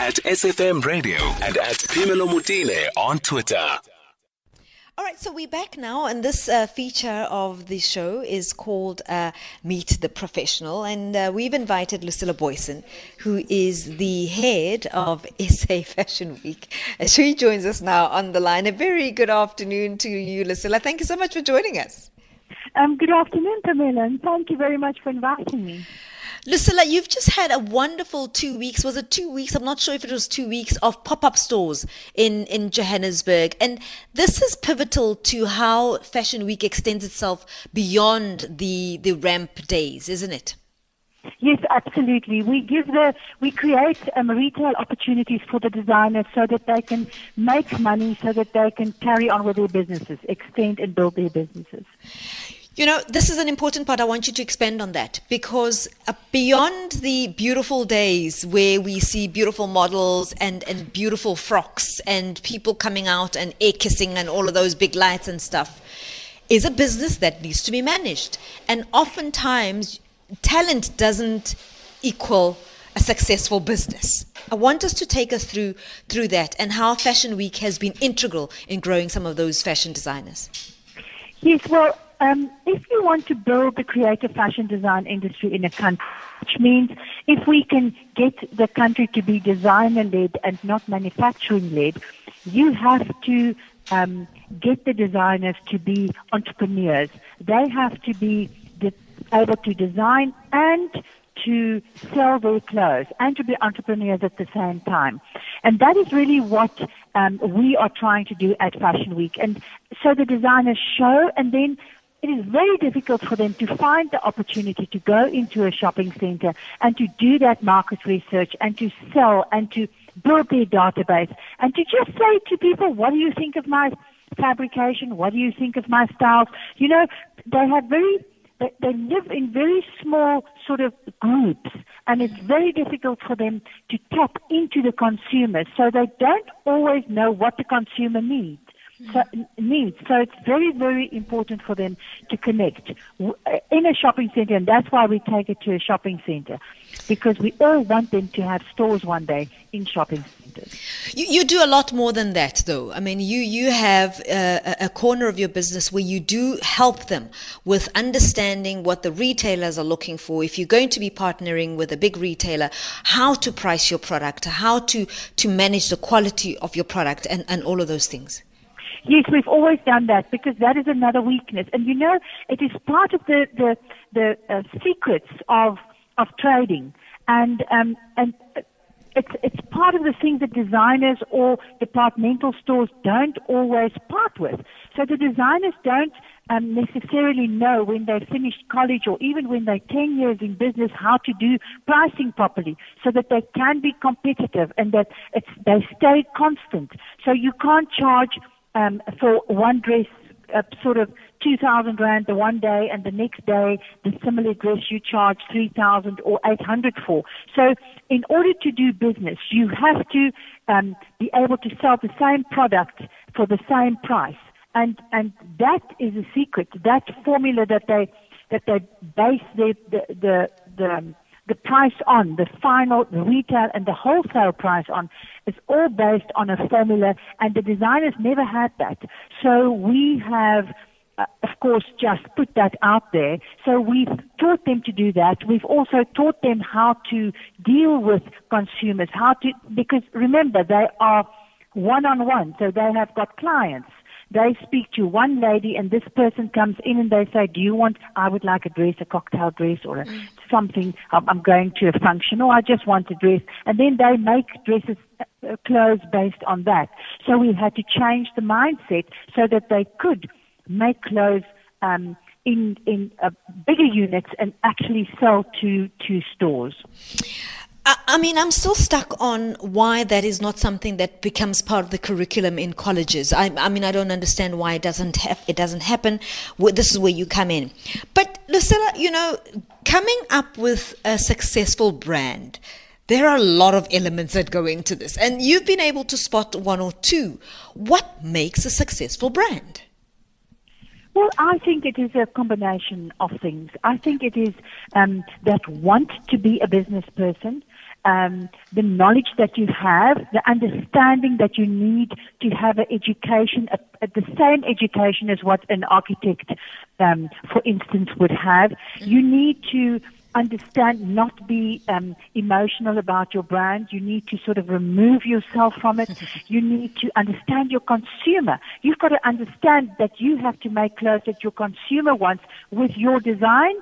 at SFM Radio and at Phemelo Motene on Twitter. All right, so we're back now, and this uh, feature of the show is called uh, Meet the Professional. And uh, we've invited Lucilla Booysens, who is the head of SA Fashion Week. She joins us now on the line. A very good afternoon to you, Lucilla. Thank you so much for joining us. Um, good afternoon, Pamela, and thank you very much for inviting me. Lucilla, you've just had a wonderful two weeks. Was it two weeks? I'm not sure if it was two weeks of pop-up stores in, in Johannesburg. And this is pivotal to how Fashion Week extends itself beyond the, the ramp days, isn't it? Yes, absolutely. We give the we create um, retail opportunities for the designers so that they can make money, so that they can carry on with their businesses, extend and build their businesses. You know, this is an important part. I want you to expand on that because uh, beyond the beautiful days where we see beautiful models and, and beautiful frocks and people coming out and air kissing and all of those big lights and stuff, is a business that needs to be managed. And oftentimes, talent doesn't equal a successful business. I want us to take us through through that and how Fashion Week has been integral in growing some of those fashion designers. Yes, well, um, if you want to build the creative fashion design industry in a country, which means if we can get the country to be designer led and not manufacturing led, you have to um, get the designers to be entrepreneurs. They have to be de- able to design and to sell their clothes and to be entrepreneurs at the same time. And that is really what um, we are trying to do at Fashion Week. And so the designers show and then it is very difficult for them to find the opportunity to go into a shopping center and to do that market research and to sell and to build their database and to just say to people, what do you think of my fabrication? What do you think of my styles? You know, they have very they, live in very small sort of groups and it's very difficult for them to tap into the consumer so they don't always know what the consumer needs needs. So it's very, very important for them to connect uh, in a shopping center, and that's why we take it to a shopping center, because we all want them to have stores one day in shopping centers. You, you do a lot more than that, though. I mean, you you have uh, a, a corner of your business where you do help them with understanding what the retailers are looking for. If you're going to be partnering with a big retailer, how to price your product, how to to manage the quality of your product, and, and all of those things. Yes, we've always done that because that is another weakness. And you know, it is part of the, the, the uh, secrets of, of trading. And, um, and it's, it's part of the things that designers or departmental stores don't always part with. So the designers don't um, necessarily know when they've finished college or even when they're 10 years in business how to do pricing properly so that they can be competitive and that it's, they stay constant. So you can't charge um, for one dress, uh, sort of 2,000 rand the one day, and the next day the similar dress you charge 3,000 or 800 for. So, in order to do business, you have to um, be able to sell the same product for the same price, and and that is a secret. That formula that they that they base the the the, the um, the price on, the final retail and the wholesale price on, is all based on a formula, and the designers never had that. So we have, uh, of course, just put that out there. So we've taught them to do that. We've also taught them how to deal with consumers, how to, because remember, they are one on one, so they have got clients they speak to one lady and this person comes in and they say, do you want, I would like a dress, a cocktail dress or a, mm. something, I'm going to a function or I just want a dress. And then they make dresses, uh, clothes based on that. So we had to change the mindset so that they could make clothes, um, in, in uh, bigger units and actually sell to, to stores. I mean, I'm still stuck on why that is not something that becomes part of the curriculum in colleges. I, I mean, I don't understand why it doesn't have, it doesn't happen. This is where you come in. But Lucilla, you know, coming up with a successful brand, there are a lot of elements that go into this, and you've been able to spot one or two. What makes a successful brand? Well, I think it is a combination of things. I think it is um, that want to be a business person um, the knowledge that you have, the understanding that you need to have an education, a, a, the same education as what an architect, um, for instance, would have. You need to understand, not be um, emotional about your brand. You need to sort of remove yourself from it. You need to understand your consumer. You've got to understand that you have to make clothes that your consumer wants with your design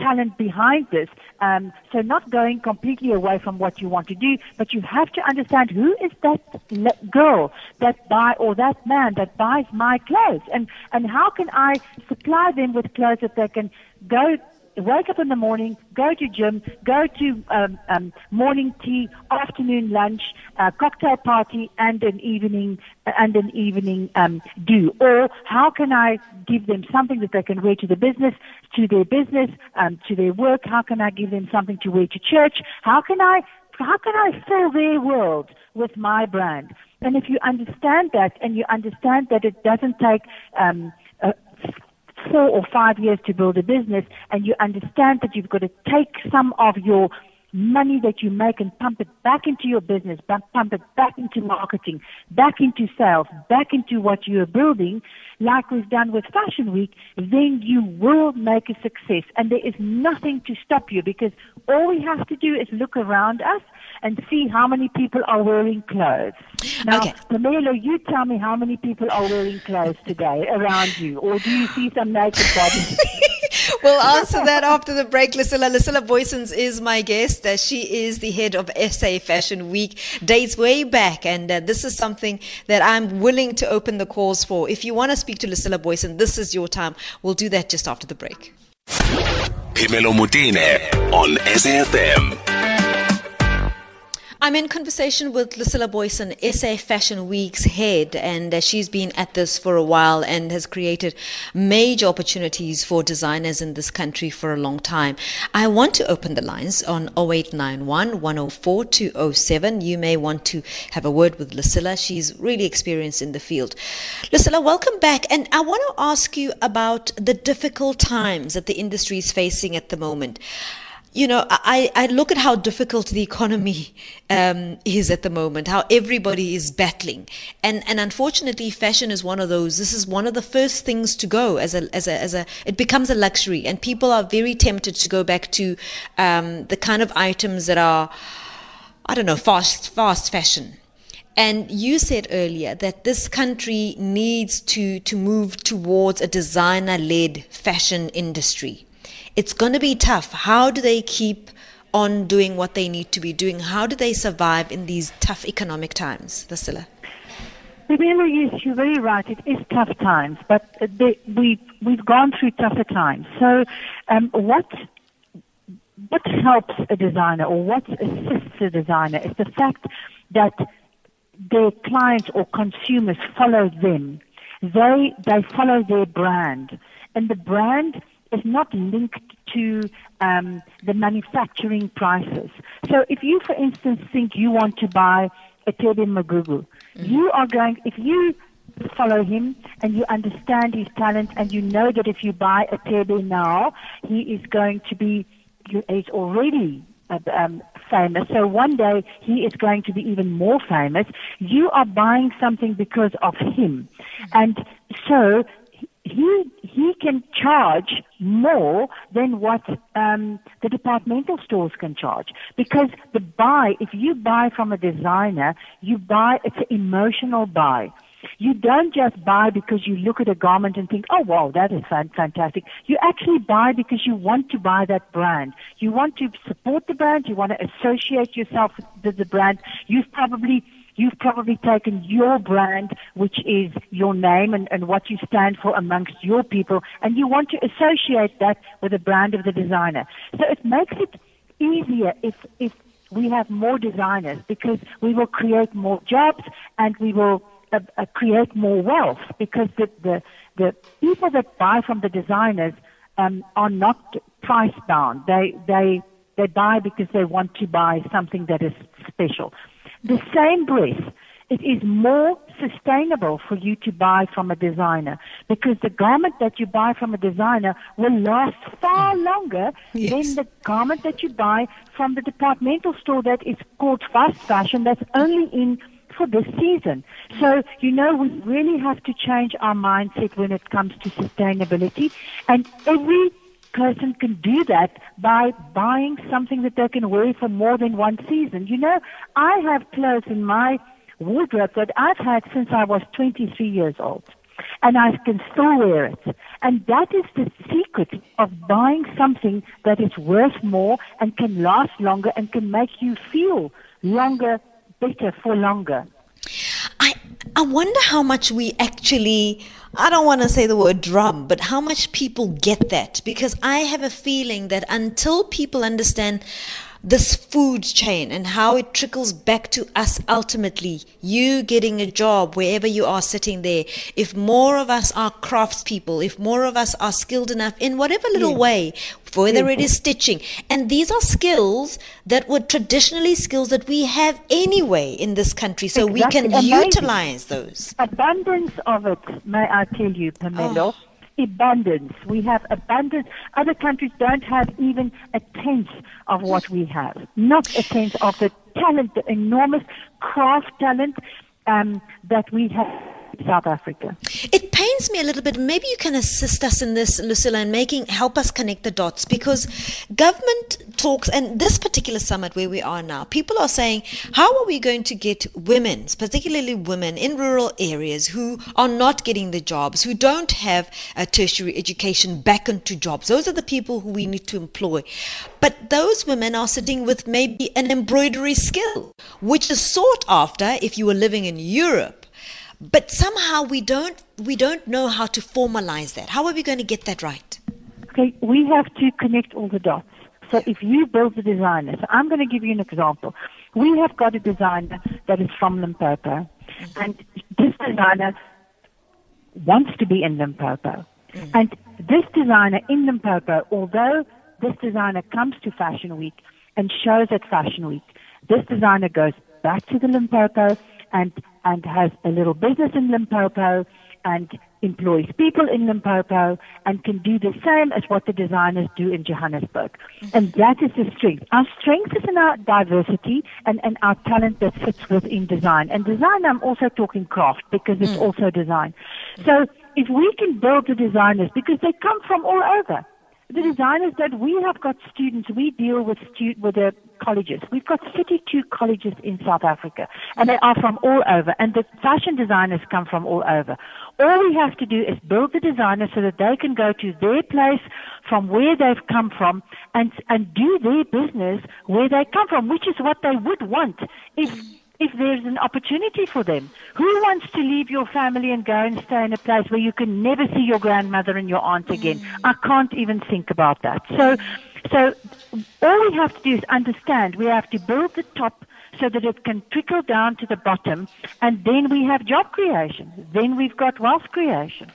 talent behind this. Um, so not going completely away from what you want to do, but you have to understand who is that girl that buy or that man that buys my clothes, and and how can I supply them with clothes that they can go wake up in the morning, go to gym, go to um, um, morning tea, afternoon lunch, uh, cocktail party, and an evening and an evening um, do. Or how can I give them something that they can wear to the business, to their business, um, to their work? How can I give them something to wear to church? How can I how can I fill their world with my brand? And if you understand that, and you understand that it doesn't take um, four or five years to build a business and you understand that you've got to take some of your money that you make and pump it back into your business, pump it back into marketing, back into sales, back into what you are building, like we've done with Fashion Week, then you will make a success. And there is nothing to stop you because all we have to do is look around us and see how many people are wearing clothes. Now, okay. Pamela, you tell me how many people are wearing clothes today around you, or do you see some naked bodies? we'll answer that after the break. Lucilla, Lucilla Booysens is my guest. Uh, she is the head of SA Fashion Week. Dates way back, and uh, this is something that I'm willing to open the calls for. If you want to speak to Lucilla Booysens, this is your time. We'll do that just after the break. Phemelo Motene on SAFM. I'm in conversation with Lucilla Booysens, SA Fashion Week's head, and uh, she's been at this for a while and has created major opportunities for designers in this country for a long time. I want to open the lines on 0891 104 207. You may want to have a word with Lucilla. She's really experienced in the field. Lucilla, welcome back. And I want to ask you about the difficult times that the industry is facing at the moment you know, I, I look at how difficult the economy um, is at the moment, how everybody is battling, and and unfortunately, fashion is one of those. This is one of the first things to go as a as a as a. It becomes a luxury, and people are very tempted to go back to um, the kind of items that are, I don't know, fast fast fashion. And you said earlier that this country needs to to move towards a designer led fashion industry it's going to be tough. How do they keep on doing what they need to be doing? How do they survive in these tough economic times, Lucilla? Remember, yes, you're very right. It is tough times, but they, we we've gone through tougher times. So, um, what what helps a designer or what assists a designer is the fact that their clients or consumers follow them. They they follow their brand, and the brand is not linked to um, the manufacturing prices. So if you, for instance, think you want to buy a Thebe Magugu, mm-hmm. you are going, if you follow him and you understand his talent and you know that if you buy a Thebe now, he is going to be, he's already uh, um, famous. So one day he is going to be even more famous. You are buying something because of him. And so he he can charge more than what um, the departmental stores can charge because the buy if you buy from a designer you buy it's an emotional buy you don't just buy because you look at a garment and think, oh, wow, that is fantastic. You actually buy because you want to buy that brand. You want to support the brand. You want to associate yourself with the brand. You've probably you've probably taken your brand, which is your name and, and what you stand for amongst your people, and you want to associate that with the brand of the designer. So it makes it easier if, if we have more designers because we will create more jobs and we will uh, uh, create more wealth because the, the, the people that buy from the designers um, are not price bound. They, they, they buy because they want to buy something that is special. The same breath, it is more sustainable for you to buy from a designer because the garment that you buy from a designer will last far mm. longer Yes. than the garment that you buy from the departmental store that is called fast fashion that's only in for this season. So, you know, we really have to change our mindset when it comes to sustainability and every person can do that by buying something that they can wear for more than one season. You know, I have clothes in my wardrobe that I've had since I was 23 years old. And I can still wear it. And that is the secret of buying something that is worth more and can last longer and can make you feel longer, better for longer. I I wonder how much we actually I don't want to say the word drum, but how much people get that? Because I have a feeling that until people understand this food chain and how it trickles back to us ultimately, you getting a job wherever you are sitting there, if more of us are craftspeople, if more of us are skilled enough in whatever little way, whether it is mm. stitching, and these are skills that were traditionally skills that we have anyway in this country, so we can Amazing. utilize those. abundance of it, may I tell you, Pamela. Ah. Abundance. We have abundance. Other countries don't have even a tenth of what we have. Not a tenth of the talent, the enormous craft talent um, that we have South Africa. It pains me a little bit. Maybe you can assist us in this, Lucilla, and making help us connect the dots because government talks, and this particular summit where we are now, people are saying, how are we going to get women, particularly women in rural areas who are not getting the jobs, who don't have a tertiary education, back into jobs? Those are the people who we need to employ. But those women are sitting with maybe an embroidery skill, which is sought after if you were living in Europe but somehow we don't we don't know how to formalize that how are we going to get that right Okay, we have to connect all the dots. So if you build the designer, so I'm going to give you an example. We have got a designer that is from Limpopo, mm-hmm. and this designer wants to be in Limpopo. Mm-hmm. And this designer in Limpopo, although this designer comes to Fashion Week and shows at Fashion Week, this designer goes back to the Limpopo and, and has a little business in Limpopo and employs people in Limpopo and can do the same as what the designers do in Johannesburg. Mm-hmm. And that is the strength. Our strength is in our diversity and, and our talent that fits within design. And design, I'm also talking craft because it's mm. also design. So if we can build the designers, because they come from all over, the mm. designers that we have got students, we deal with stu- with the colleges. We've got 32 colleges in South Africa, and they are from all over. And the fashion designers come from all over. All we have to do is build the designers so that they can go to their place from where they've come from and and do their business where they come from, which is what they would want if if there's an opportunity for them. Who wants to leave your family and go and stay in a place where you can never see your grandmother and your aunt again? Mm. I can't even think about that. So, so all we have to do is understand we have to build the top so that it can trickle down to the bottom, and then we have job creation. Then we've got wealth creation.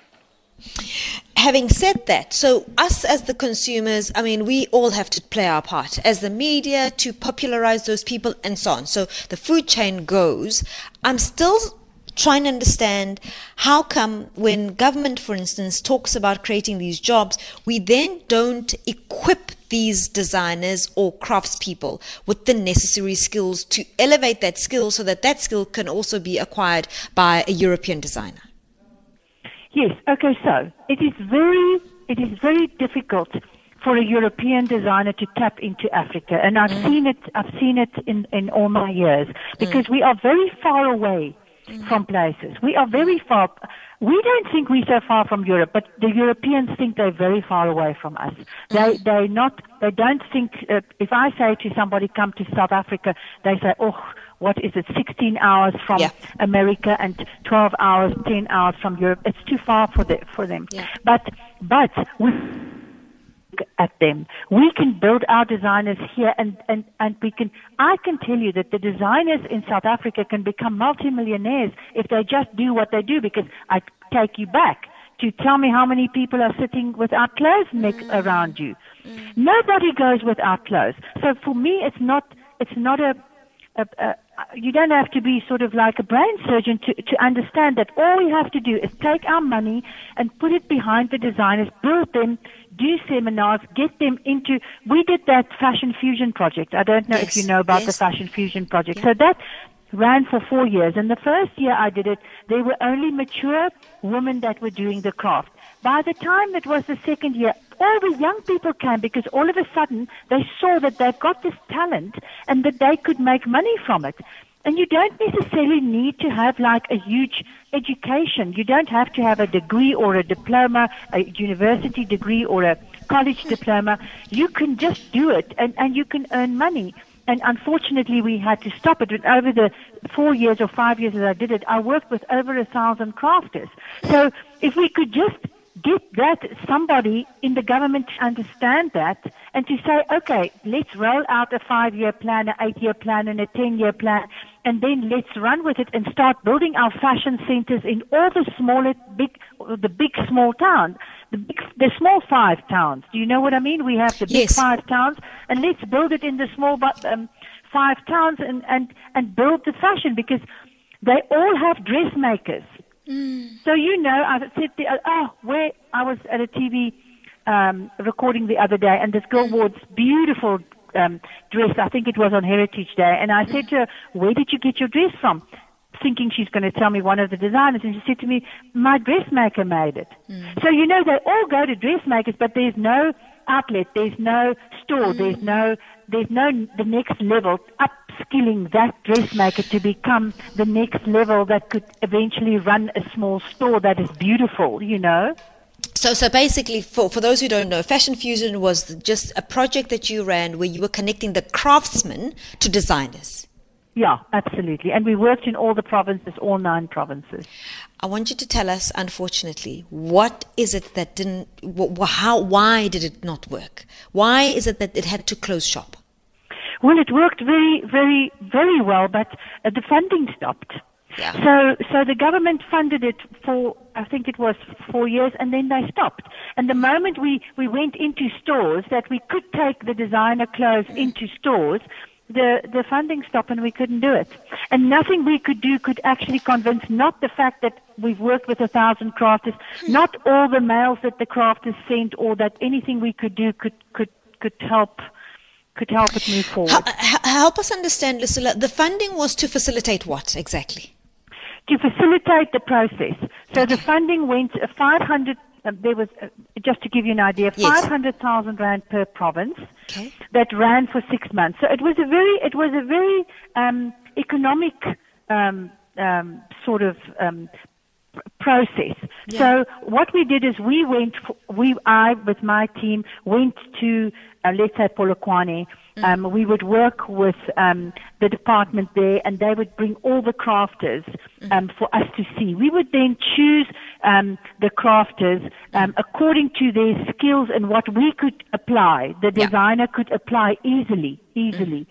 Having said that, so us as the consumers, I mean, we all have to play our part as the media to popularize those people and so on. So the food chain goes. I'm still trying to understand how come when government, for instance, talks about creating these jobs, we then don't equip these designers or craftspeople with the necessary skills to elevate that skill so that that skill can also be acquired by a European designer. Yes. Okay. So it is very it is very difficult for a European designer to tap into Africa, and I've mm. seen it. I've seen it in in all my years mm. because we are very far away mm. from places. We are very far. We don't think we're so far from Europe, but the Europeans think they're very far away from us. They they not they don't think. Uh, if I say to somebody, "Come to South Africa," they say, "Oh." What is it? 16 hours from Yeah. America and 12 hours, 10 hours from Europe. It's too far for the, for them. Yeah. But but we look at them. We can build our designers here, and and and we can. I can tell you that the designers in South Africa can become multimillionaires if they just do what they do. Because I take you back to tell me how many people are sitting without clothes neck mm. around you. Mm. Nobody goes without clothes. So for me, it's not it's not a, a, a you don't have to be sort of like a brain surgeon to, to understand that all we have to do is take our money and put it behind the designers, build them, do seminars, get them into. We did that Fashion Fusion project. I don't know Yes, if you know about the. Fashion Fusion project. So that ran for four years. And the first year I did it, there were only mature women that were doing the craft. By the time it was the second year, Oh, all the young people came because all of a sudden they saw that they've got this talent and that they could make money from it. And you don't necessarily need to have like a huge education. You don't have to have a degree or a diploma, a university degree or a college diploma. You can just do it and, and you can earn money. And unfortunately, we had to stop it. And over the four years or five years that I did it, I worked with over a thousand crafters. So if we could just get that somebody in the government to understand that and to say, okay, let's roll out a five-year plan, an eight-year plan, and a ten-year plan, and then let's run with it and start building our fashion centers in all the smaller, big, the big small towns, the big, the small five towns. Do you know what I mean? We have the big Yes. five towns, and let's build it in the small um, five towns and and and build the fashion because they all have dressmakers. So you know, I said, the, oh, where I was at a TV um, recording the other day, and this girl wore this beautiful um, dress. I think it was on Heritage Day, and I said to her, "Where did you get your dress from?" Thinking she's going to tell me one of the designers, and she said to me, "My dressmaker made it." Hmm. So you know, they all go to dressmakers, but there's no outlet, there's no store, hmm. there's no, there's no the next level upskilling that dressmaker to become the next level that could eventually run a small store that is beautiful. You know. So, so basically, for, for those who don't know, Fashion Fusion was just a project that you ran where you were connecting the craftsmen to designers. Yeah, absolutely. And we worked in all the provinces, all nine provinces. I want you to tell us, unfortunately, what is it that didn't, how, why did it not work? Why is it that it had to close shop? Well, it worked very, very, very well, but uh, the funding stopped. Yeah. So, so the government funded it for, I think it was four years, and then they stopped. And the moment we, we went into stores that we could take the designer clothes into stores, the, the funding stopped and we couldn't do it. And nothing we could do could actually convince not the fact that we've worked with a thousand crafters, not all the mails that the crafters sent or that anything we could do could, could, could help, could help it move forward. Help us understand, Lucilla. The funding was to facilitate what exactly? to facilitate the process. So the funding went uh, 500. Uh, there was uh, just to give you an idea, Yes. 500,000 rand per province Okay. that ran for six months. So it was a very, it was a very um, economic um, um, sort of um, So what we did is we went, f we, I with my team went to, uh, let's say Polokwane. Um, we would work with um, the department there, and they would bring all the crafters um, for us to see. We would then choose um, the crafters um, according to their skills and what we could apply. The Yeah. designer could apply easily, easily.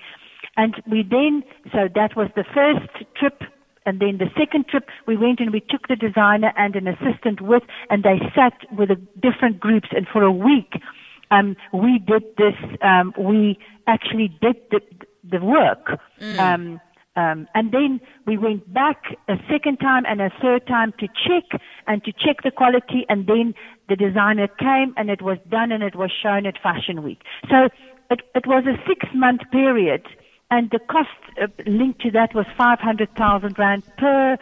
And we then, so that was the first trip. And then the second trip, we went and we took the designer and an assistant with, and they sat with the different groups. And for a week, um, we did this. Um, we actually did the, the work. Um, um, and then we went back a second time and a third time to check and to check the quality. And then the designer came and it was done and it was shown at Fashion Week. So it, it was a six month period and the cost uh, linked to that was 500,000 rand per,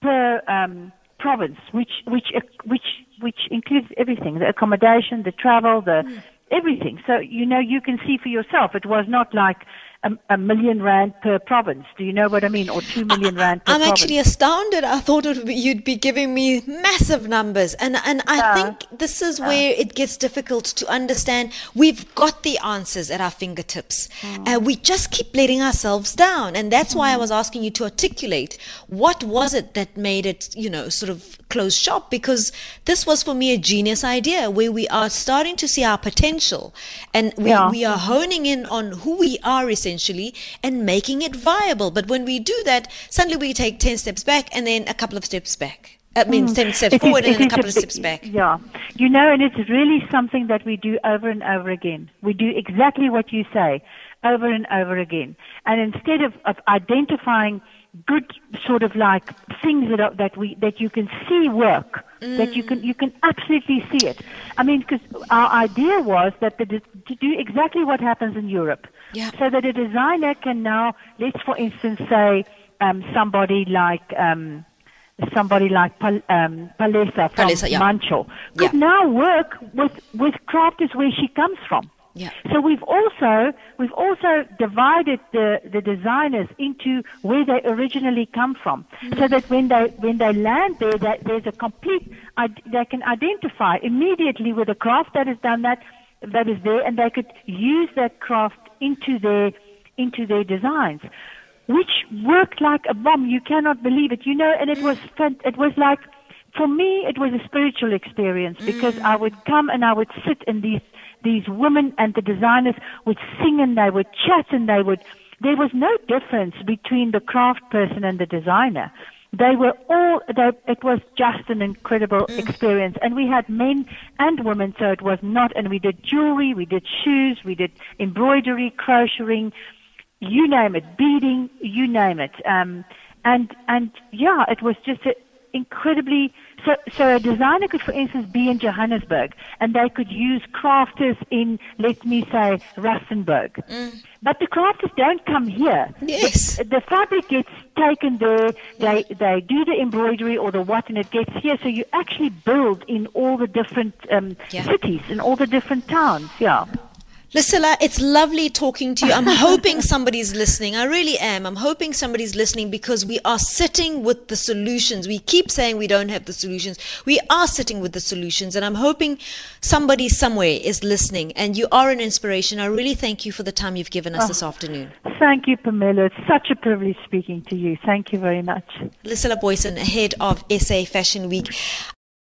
per, um, province, which, which, uh, which, which includes everything, the accommodation, the travel, the, everything. So, you know, you can see for yourself, it was not like a, a million rand per province. Do you know what I mean? Or two million rand per province? I'm province. actually astounded. I thought it would be, you'd be giving me massive numbers, and and I Yeah. think this is where it gets difficult to understand. We've got the answers at our fingertips, mm. and we just keep letting ourselves down, and that's why I mm. was asking you to articulate what was it that made it, you know, sort of close shop because this was for me a genius idea where we are starting to see our potential, and we Yeah. we are honing in on who we are essentially and making it viable. But when we do that, suddenly we take 10 steps back and then a couple of steps back. I mean, 10 steps Mm. It is- forward and it then a couple of steps back. Yeah. You know, and it's really something that we do over and over again. We do exactly what you say. over and over again. And instead of, of identifying good sort of like things that are, that we that you can see work that you can you can absolutely see it. I mean, because our idea was that the, to do exactly what happens in Europe, Yeah. so that a designer can now, let's for instance say um, somebody like. Um, Somebody like Pal- um, Palesa from Palesa, yeah. Mantsho could Yeah. now work with with crafters where she comes from. Yeah. So we've also we've also divided the, the designers into where they originally come from, mm. so that when they when they land there, that there's a complete they can identify immediately with the craft that has done that that is there, and they could use that craft into their into their designs, which worked like a bomb. You cannot believe it, you know. And it was it was like for me, it was a spiritual experience because mm. I would come and I would sit in these these women and the designers would sing and they would chat and they would. There was no difference between the craft person and the designer. They were all. They, it was just an incredible experience, and we had men and women. So it was not. And we did jewelry, we did shoes, we did embroidery, crocheting, you name it, beading, you name it. Um, and and yeah, it was just a incredibly. So so a designer could, for instance, be in Johannesburg, and they could use crafters in, let me say, Rustenburg. But the crafters don't come here. Yes. The, the fabric gets taken there. They they do the embroidery or the what, and it gets here. So you actually build in all the different um, Yeah. cities in all the different towns. Yeah. Lucilla, it's lovely talking to you. I'm hoping somebody's listening. I really am. I'm hoping somebody's listening because we are sitting with the solutions. We keep saying we don't have the solutions. We are sitting with the solutions, and I'm hoping somebody somewhere is listening. And you are an inspiration. I really thank you for the time you've given us oh, this afternoon. Thank you, Pamela. It's such a privilege speaking to you. Thank you very much. Lucilla Booysens, ahead of SA Fashion Week.